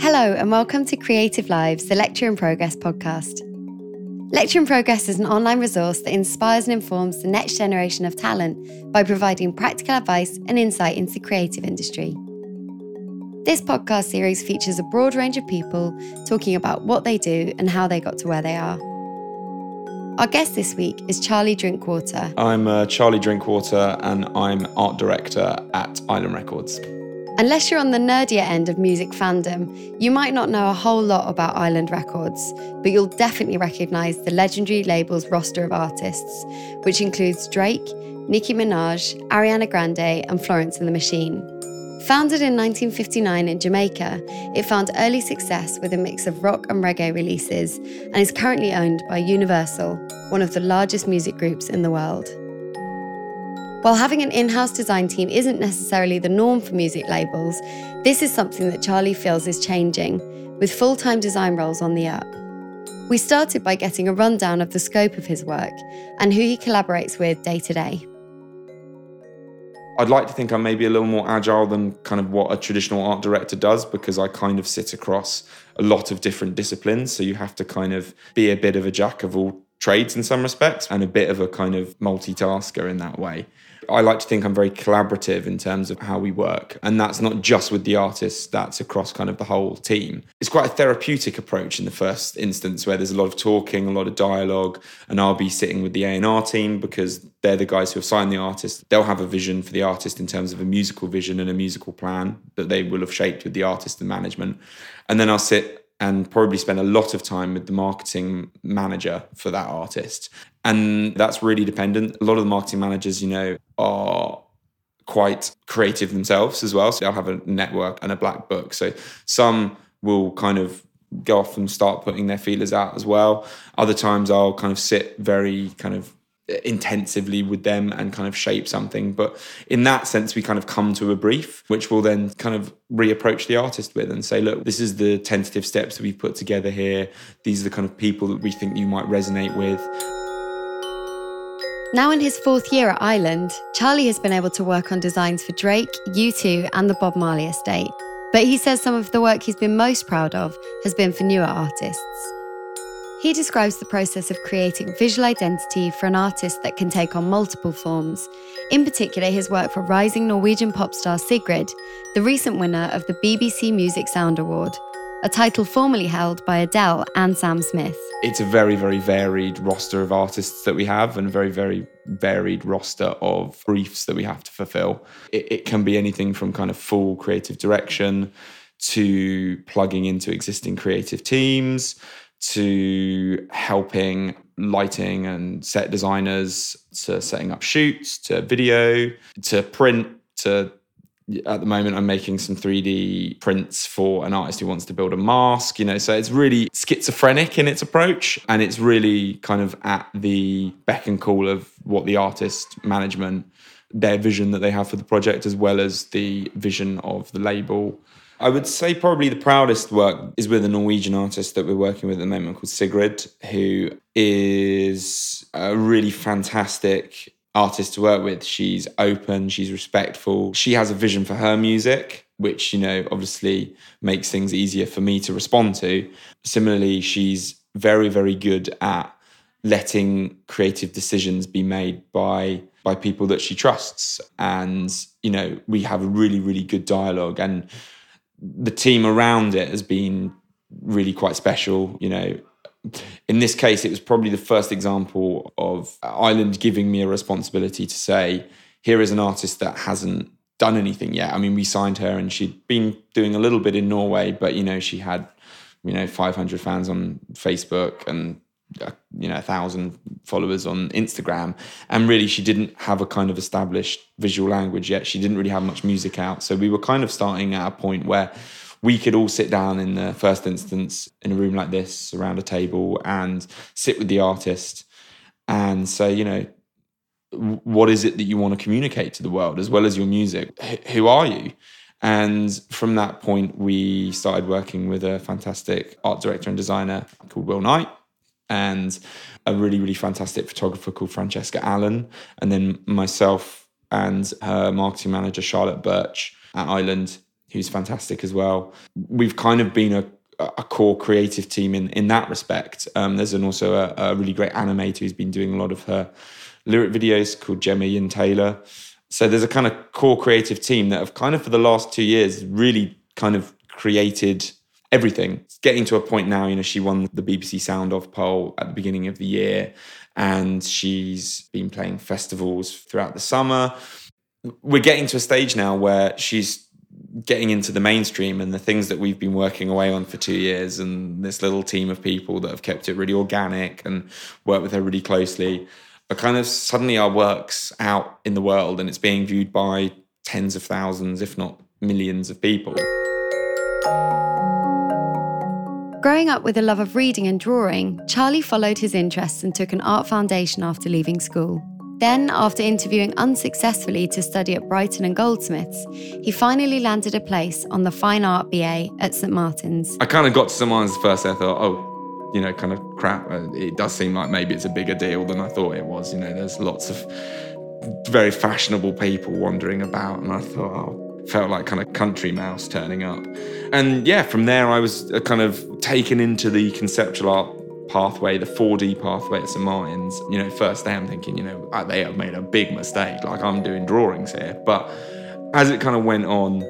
Hello, and welcome to Creative Lives, the Lecture in Progress podcast. Lecture in Progress is an online resource that inspires and informs the next generation of talent by providing practical advice and insight into the creative industry. This podcast series features a broad range of people talking about what they do and how they got to where they are. Our guest this week is Charlie Drinkwater. I'm uh, Charlie Drinkwater and I'm art director at Island Records. Unless you're on the nerdier end of music fandom, you might not know a whole lot about Island Records, but you'll definitely recognise the legendary label's roster of artists, which includes Drake, Nicki Minaj, Ariana Grande, and Florence and the Machine. Founded in 1959 in Jamaica, it found early success with a mix of rock and reggae releases and is currently owned by Universal, one of the largest music groups in the world. While having an in house design team isn't necessarily the norm for music labels, this is something that Charlie feels is changing, with full time design roles on the up. We started by getting a rundown of the scope of his work and who he collaborates with day to day. I'd like to think I'm maybe a little more agile than kind of what a traditional art director does because I kind of sit across a lot of different disciplines. So you have to kind of be a bit of a jack of all trades in some respects and a bit of a kind of multitasker in that way. I like to think I'm very collaborative in terms of how we work. And that's not just with the artists, that's across kind of the whole team. It's quite a therapeutic approach in the first instance where there's a lot of talking, a lot of dialogue, and I'll be sitting with the A&R team because they're the guys who have signed the artist. They'll have a vision for the artist in terms of a musical vision and a musical plan that they will have shaped with the artist and management. And then I'll sit and probably spend a lot of time with the marketing manager for that artist. And that's really dependent. A lot of the marketing managers, you know, are quite creative themselves as well. So they'll have a network and a black book. So some will kind of go off and start putting their feelers out as well. Other times I'll kind of sit very kind of intensively with them and kind of shape something. But in that sense, we kind of come to a brief, which we'll then kind of reapproach the artist with and say, look, this is the tentative steps that we've put together here. These are the kind of people that we think you might resonate with. Now in his fourth year at Island, Charlie has been able to work on designs for Drake, U2, and the Bob Marley estate. But he says some of the work he's been most proud of has been for newer artists. He describes the process of creating visual identity for an artist that can take on multiple forms, in particular his work for rising Norwegian pop star Sigrid, the recent winner of the BBC Music Sound Award, a title formerly held by Adele and Sam Smith. It's a very, very varied roster of artists that we have and a very, very varied roster of briefs that we have to fulfill. It, it can be anything from kind of full creative direction to plugging into existing creative teams to helping lighting and set designers to setting up shoots to video to print to at the moment i'm making some 3d prints for an artist who wants to build a mask you know so it's really schizophrenic in its approach and it's really kind of at the beck and call of what the artist management their vision that they have for the project as well as the vision of the label I would say probably the proudest work is with a Norwegian artist that we're working with at the moment called Sigrid, who is a really fantastic artist to work with. She's open, she's respectful, she has a vision for her music, which, you know, obviously makes things easier for me to respond to. Similarly, she's very, very good at letting creative decisions be made by by people that she trusts and you know we have a really really good dialogue and the team around it has been really quite special. You know, in this case, it was probably the first example of Island giving me a responsibility to say, here is an artist that hasn't done anything yet. I mean, we signed her and she'd been doing a little bit in Norway, but you know, she had, you know, 500 fans on Facebook and you know a thousand followers on Instagram, and really she didn't have a kind of established visual language yet. She didn't really have much music out, so we were kind of starting at a point where we could all sit down in the first instance in a room like this around a table and sit with the artist and say, you know, what is it that you want to communicate to the world as well as your music? Who are you? And from that point, we started working with a fantastic art director and designer called Will Knight and a really, really fantastic photographer called Francesca Allen, and then myself and her marketing manager, Charlotte Birch at Island, who's fantastic as well. We've kind of been a, a core creative team in, in that respect. Um, there's an, also a, a, really great animator who's been doing a lot of her lyric videos called Gemma Yin Taylor. So there's a kind of core creative team that have kind of for the last two years really kind of created everything. Getting to a point now, you know, she won the BBC Sound Off poll at the beginning of the year and she's been playing festivals throughout the summer. We're getting to a stage now where she's getting into the mainstream and the things that we've been working away on for two years and this little team of people that have kept it really organic and worked with her really closely are kind of suddenly our works out in the world and it's being viewed by tens of thousands if not millions of people Growing up with a love of reading and drawing, Charlie followed his interests and took an art foundation after leaving school. Then, after interviewing unsuccessfully to study at Brighton and Goldsmiths, he finally landed a place on the Fine Art BA at St Martin's. I kind of got to St Martin's first I thought, oh, you know, kind of crap. Uh, it does seem like maybe it's a bigger deal than I thought it was. You know, there's lots of very fashionable people wandering about, and I thought, oh, felt like kind of country mouse turning up. And yeah, from there I was uh, kind of taken into the conceptual art pathway, the 4D pathway at St Martin's. You know, first day I'm thinking, you know, uh, they have made a big mistake. Like I'm doing drawings here. But as it kind of went on,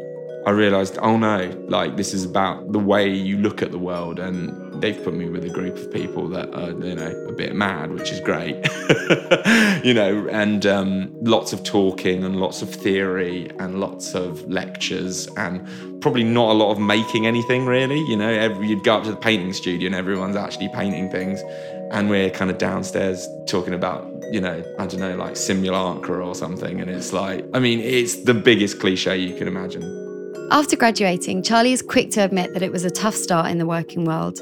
I realized, oh no, like this is about the way you look at the world. And they've put me with a group of people that are, you know, a bit mad, which is great. you know, and um, lots of talking and lots of theory and lots of lectures and probably not a lot of making anything really. You know, every, you'd go up to the painting studio and everyone's actually painting things. And we're kind of downstairs talking about, you know, I don't know, like simulacra or something. And it's like, I mean, it's the biggest cliche you can imagine. After graduating, Charlie is quick to admit that it was a tough start in the working world.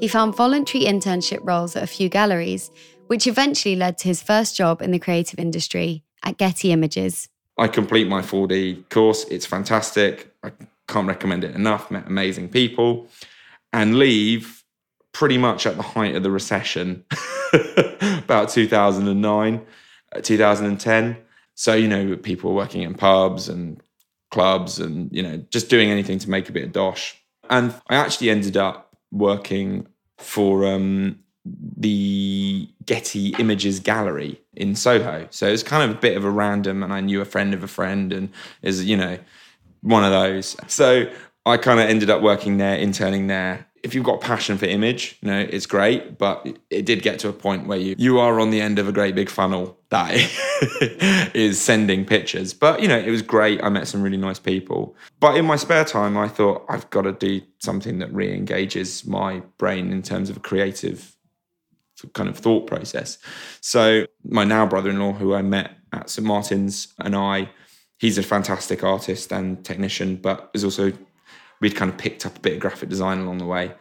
He found voluntary internship roles at a few galleries, which eventually led to his first job in the creative industry at Getty Images. I complete my 4D course. It's fantastic. I can't recommend it enough. Met amazing people and leave pretty much at the height of the recession, about 2009, uh, 2010. So, you know, people were working in pubs and clubs and, you know, just doing anything to make a bit of dosh. And I actually ended up working for um, the Getty Images Gallery in Soho. So it was kind of a bit of a random, and I knew a friend of a friend, and is you know one of those. So I kind of ended up working there, interning there, if you've got passion for image, you know, it's great, but it did get to a point where you you are on the end of a great big funnel that is sending pictures. But you know, it was great. I met some really nice people. But in my spare time, I thought I've got to do something that re-engages my brain in terms of a creative kind of thought process. So my now brother-in-law, who I met at St Martin's, and I, he's a fantastic artist and technician, but is also we'd kind of picked up a bit of graphic design along the way.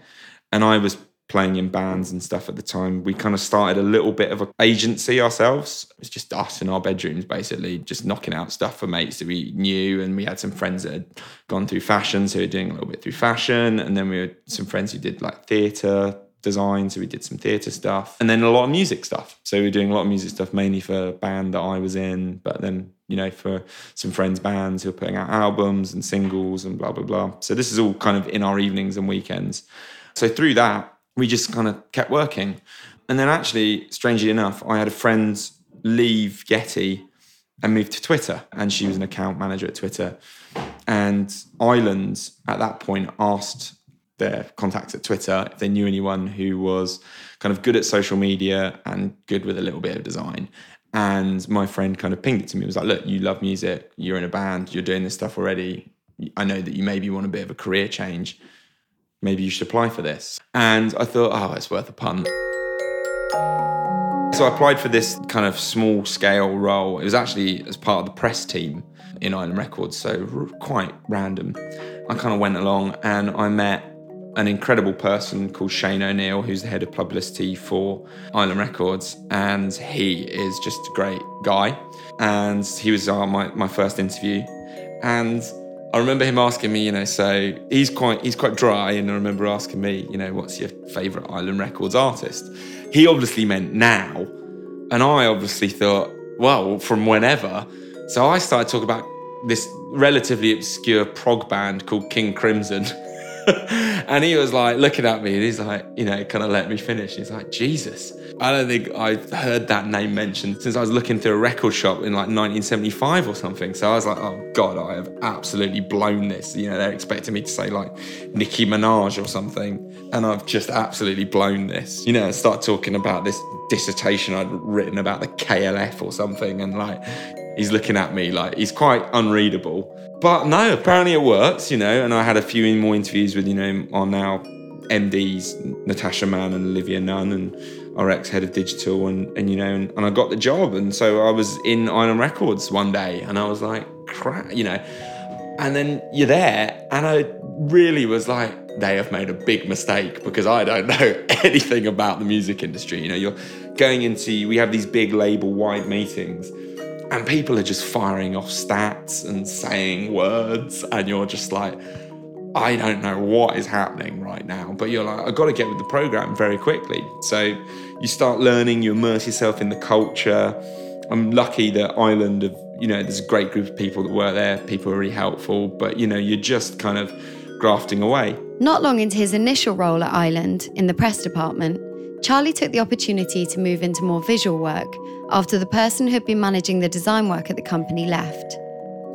And I was playing in bands and stuff at the time. We kind of started a little bit of an agency ourselves. It was just us in our bedrooms, basically, just knocking out stuff for mates that we knew. And we had some friends that had gone through fashion, so we were doing a little bit through fashion. And then we had some friends who did like theatre design, so we did some theatre stuff. And then a lot of music stuff. So we were doing a lot of music stuff, mainly for a band that I was in, but then you know, for some friends' bands who are putting out albums and singles and blah, blah, blah. So this is all kind of in our evenings and weekends. So through that, we just kind of kept working. And then actually, strangely enough, I had a friend leave Getty and move to Twitter. And she was an account manager at Twitter. And Island at that point asked their contacts at Twitter if they knew anyone who was kind of good at social media and good with a little bit of design. And my friend kind of pinged it to me. It was like, look, you love music, you're in a band, you're doing this stuff already. I know that you maybe want a bit of a career change. Maybe you should apply for this. And I thought, oh, it's worth a punt. So I applied for this kind of small scale role. It was actually as part of the press team in Island Records, so quite random. I kind of went along and I met an incredible person called Shane O'Neill, who's the head of publicity for Island Records, and he is just a great guy. And he was uh, my, my first interview. And I remember him asking me, you know, so he's quite he's quite dry, and I remember asking me, you know, what's your favourite Island Records artist? He obviously meant now, and I obviously thought, well, from whenever. So I started talking about this relatively obscure prog band called King Crimson. and he was like looking at me and he's like, you know, kind of let me finish. He's like, Jesus. I don't think I've heard that name mentioned since I was looking through a record shop in like 1975 or something. So I was like, oh God, I have absolutely blown this. You know, they're expecting me to say like Nicki Minaj or something. And I've just absolutely blown this. You know, start talking about this dissertation I'd written about the KLF or something. And like, he's looking at me like he's quite unreadable. But no, apparently it works, you know. And I had a few more interviews with, you know, our now MDs, Natasha Mann and Olivia Nunn, and our ex head of digital, and, and you know, and, and, I got the job. And so I was in Island Records one day, and I was like, crap, you know. And then you're there, and I really was like, they have made a big mistake because I don't know anything about the music industry. You know, you're going into, we have these big label wide meetings and people are just firing off stats and saying words, and you're just like, I don't know what is happening right now, but you're like, I've got to get with the program very quickly. So you start learning, you immerse yourself in the culture. I'm lucky that Island of, you know, there's a great group of people that work there. People are really helpful, but you know, you're just kind of grafting away. Not long into his initial role at Island in the press department, Charlie took the opportunity to move into more visual work after the person who had been managing the design work at the company left.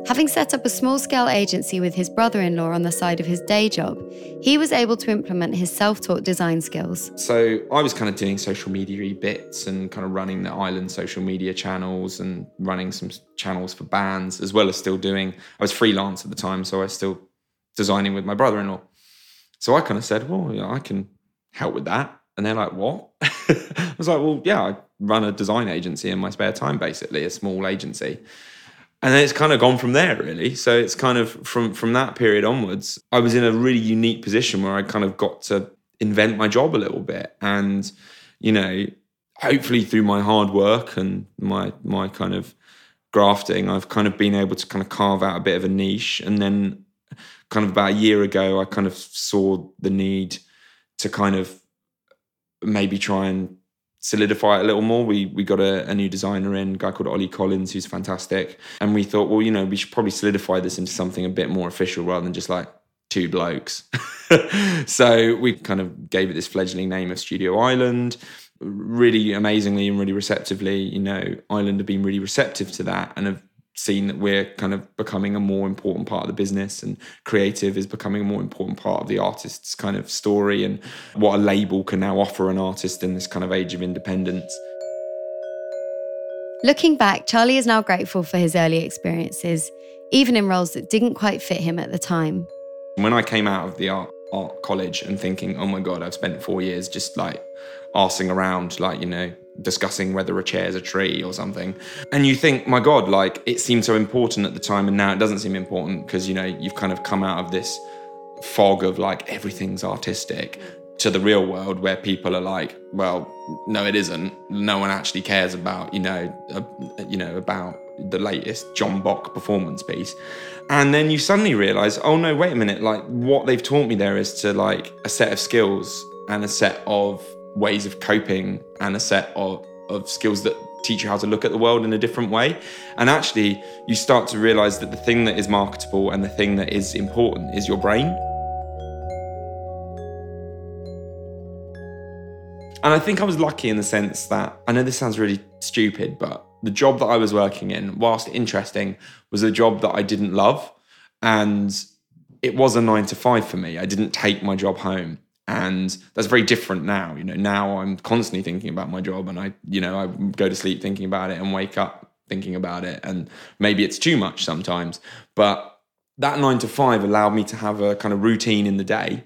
Having set up a small scale agency with his brother in law on the side of his day job, he was able to implement his self taught design skills. So I was kind of doing social media bits and kind of running the island social media channels and running some channels for bands, as well as still doing, I was freelance at the time, so I was still designing with my brother in law. So I kind of said, well, yeah, I can help with that. And they're like, what? I was like, well, yeah, I run a design agency in my spare time, basically, a small agency. And then it's kind of gone from there, really. So it's kind of from from that period onwards, I was in a really unique position where I kind of got to invent my job a little bit. And, you know, hopefully through my hard work and my my kind of grafting, I've kind of been able to kind of carve out a bit of a niche. And then kind of about a year ago, I kind of saw the need to kind of maybe try and solidify it a little more. We we got a, a, new designer in, a guy called Ollie Collins, who's fantastic. And we thought, well, you know, we should probably solidify this into something a bit more official rather than just like two blokes. so we kind of gave it this fledgling name of Studio Island. Really amazingly and really receptively, you know, Island have been really receptive to that and have seen that we're kind of becoming a more important part of the business and creative is becoming a more important part of the artist's kind of story and what a label can now offer an artist in this kind of age of independence. Looking back, Charlie is now grateful for his early experiences, even in roles that didn't quite fit him at the time. When I came out of the art, art college and thinking, oh my God, I've spent four years just like arsing around, like, you know, discussing whether a chair is a tree or something. And you think, my God, like it seemed so important at the time, and now it doesn't seem important because, you know, you've kind of come out of this fog of like everything's artistic to the real world where people are like, well, no, it isn't. No one actually cares about, you know, uh, you know, about the latest John Bock performance piece. And then you suddenly realize, oh no, wait a minute, like what they've taught me there is to like a set of skills and a set of ways of coping and a set of, of skills that teach you how to look at the world in a different way. And actually, you start to realize that the thing that is marketable and the thing that is important is your brain. And I think I was lucky in the sense that I know this sounds really stupid, but the job that I was working in, whilst interesting, was a job that I didn't love. And it was a nine to five for me. I didn't take my job home and that's very different now you know. Now i'm constantly thinking about my job and i you know i go to sleep thinking about it and wake up thinking about it. And maybe it's too much sometimes but that 9 to 5 allowed me to have a kind of routine in the day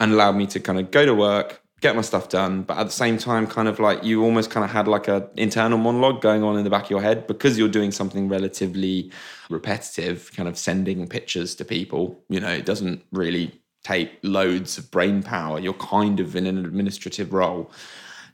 and allowed me to kind of go to work get my stuff done. But at the same time kind of like you almost kind of had like a internal monologue going on in the back of your head because you're doing something relatively repetitive kind of sending pictures to people you know. It doesn't really take loads of brain power. You're kind of in an administrative role.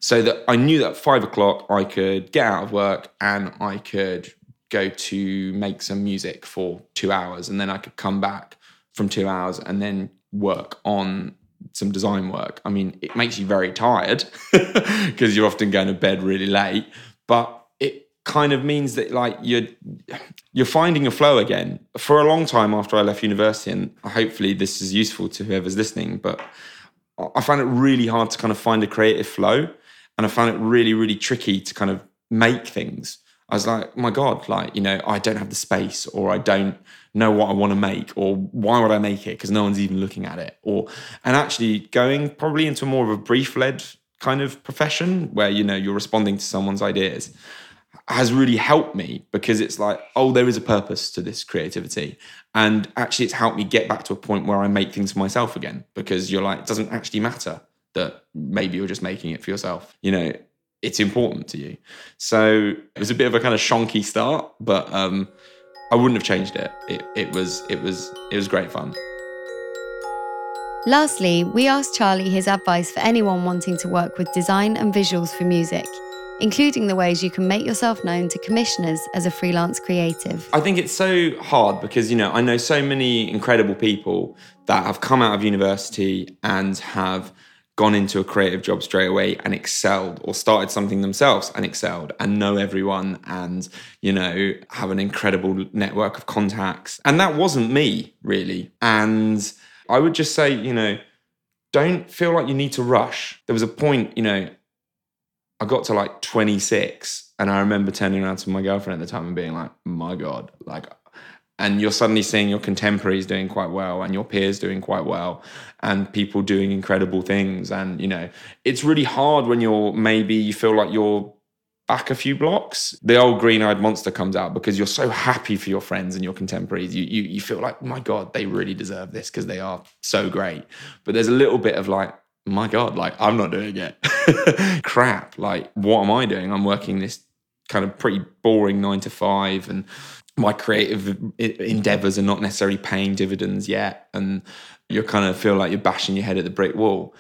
So that I knew that five o'clock I could get out of work and I could go to make some music for two hours. And then I could come back from two hours and then work on some design work. I mean, it makes you very tired because you're often going to bed really late, but kind of means that like you're you're finding a flow again. For a long time after i left university and hopefully this is useful to whoever's listening but i found it really hard to kind of find a creative flow and i found it really really tricky to kind of make things. I was like my god like you know i don't have the space or i don't know what i want to make or why would i make it because no one's even looking at it or and actually going probably into more of a brief led kind of profession where you know you're responding to someone's ideas has really helped me because it's like, oh, there is a purpose to this creativity. And actually, it's helped me get back to a point where I make things for myself again because you're like, it doesn't actually matter that maybe you're just making it for yourself. You know, it's important to you. So it was a bit of a kind of shonky start, but um, I wouldn't have changed it. It, it was, it was, it was great fun. Lastly, we asked Charlie his advice for anyone wanting to work with design and visuals for music including the ways you can make yourself known to commissioners as a freelance creative. I think it's so hard because, you know, I know so many incredible people that have come out of university and have gone into a creative job straight away and excelled or started something themselves and excelled and know everyone and you know have an incredible network of contacts. And that wasn't me really. And i would just say you know don't feel like you need to rush. There was a point you know I got to like 26 and I remember turning around to my girlfriend at the time and being like, my God, like, and you're suddenly seeing your contemporaries doing quite well and your peers doing quite well and people doing incredible things. And, you know, it's really hard when you're maybe you feel like you're back a few blocks. The old green eyed monster comes out because you're so happy for your friends and your contemporaries. You, you, you feel like, my God, they really deserve this because they are so great. But there's a little bit of like, my God, like I'm not doing it. Crap. Like, what am I doing? I'm working this kind of pretty boring nine to five and my creative endeavors are not necessarily paying dividends yet. And you kind of feel like you're bashing your head at the brick wall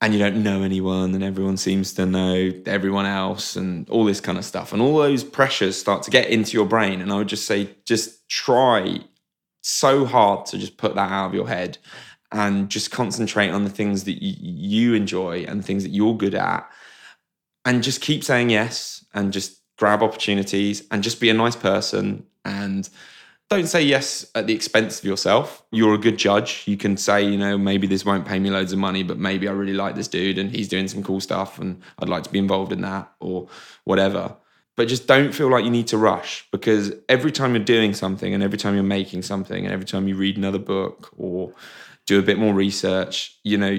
and you don't know anyone and everyone seems to know everyone else and all this kind of stuff. And all those pressures start to get into your brain. And I would just say, just try so hard to just put that out of your head and just concentrate on the things that you enjoy and things that you're good at and just keep saying yes and just grab opportunities and just be a nice person and don't say yes at the expense of yourself. You're a good judge. You can say, you know, maybe this won't pay me loads of money, but maybe I really like this dude and he's doing some cool stuff and I'd like to be involved in that or whatever. But just don't feel like you need to rush because every time you're doing something and every time you're making something and every time you read another book or do a bit more research, you know,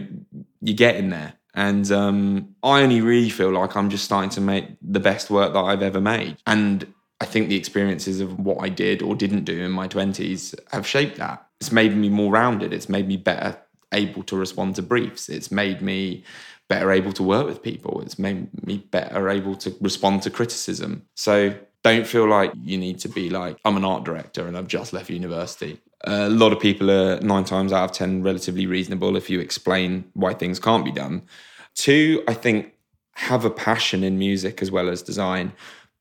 you get in there. And um, I only really feel like I'm just starting to make the best work that I've ever made. And I think the experiences of what I did or didn't do in my 20s have shaped that. It's made me more rounded. It's made me better able to respond to briefs. It's made me better able to work with people. It's made me better able to respond to criticism. So don't feel like you need to be like, I'm an art director and I've just left university a lot of people are nine times out of 10 relatively reasonable if you explain why things can't be done. Two, I think have a passion in music as well as design.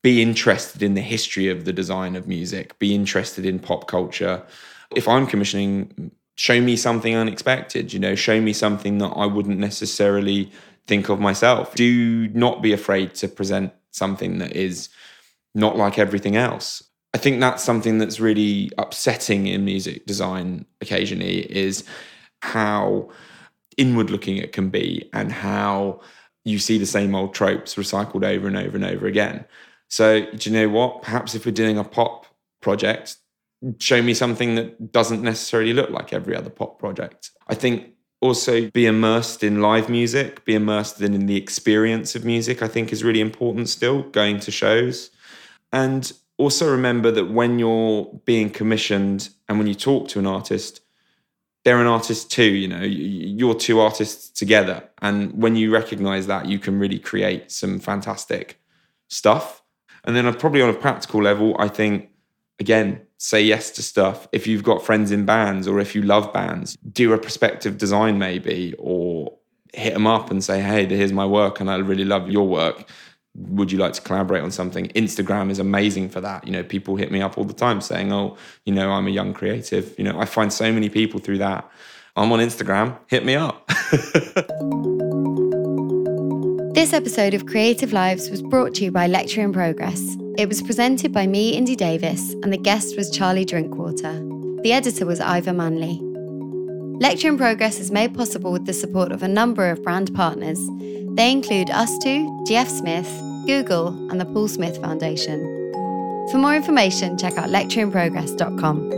Be interested in the history of the design of music, be interested in pop culture. If I'm commissioning, show me something unexpected, you know, show me something that I wouldn't necessarily think of myself. Do not be afraid to present something that is not like everything else. I think that's something that's really upsetting in music design occasionally is how inward looking it can be and how you see the same old tropes recycled over and over and over again. So, do you know what? Perhaps if we're doing a pop project, show me something that doesn't necessarily look like every other pop project. I think also be immersed in live music, be immersed in, in the experience of music, I think is really important still, going to shows. And also remember that when you're being commissioned and when you talk to an artist, they're an artist too. You know, you're two artists together, and when you recognize that, you can really create some fantastic stuff. And then, uh, probably on a practical level, I think again, say yes to stuff. If you've got friends in bands or if you love bands, do a prospective design maybe, or hit them up and say, "Hey, here's my work, and I really love your work." would you like to collaborate on something? Instagram is amazing for that. You know, people hit me up all the time saying, oh, you know, I'm a young creative. You know, I find so many people through that. I'm on Instagram, hit me up. this episode of Creative Lives was brought to you by Lecture in Progress. It was presented by me, Indy Davis, and the guest was Charlie Drinkwater. The editor was Ivor Manley. Lecture in Progress is made possible with the support of a number of brand partners. They include us two, GF Smith, Google, and the Paul Smith Foundation. For more information, check out lectureinprogress.com.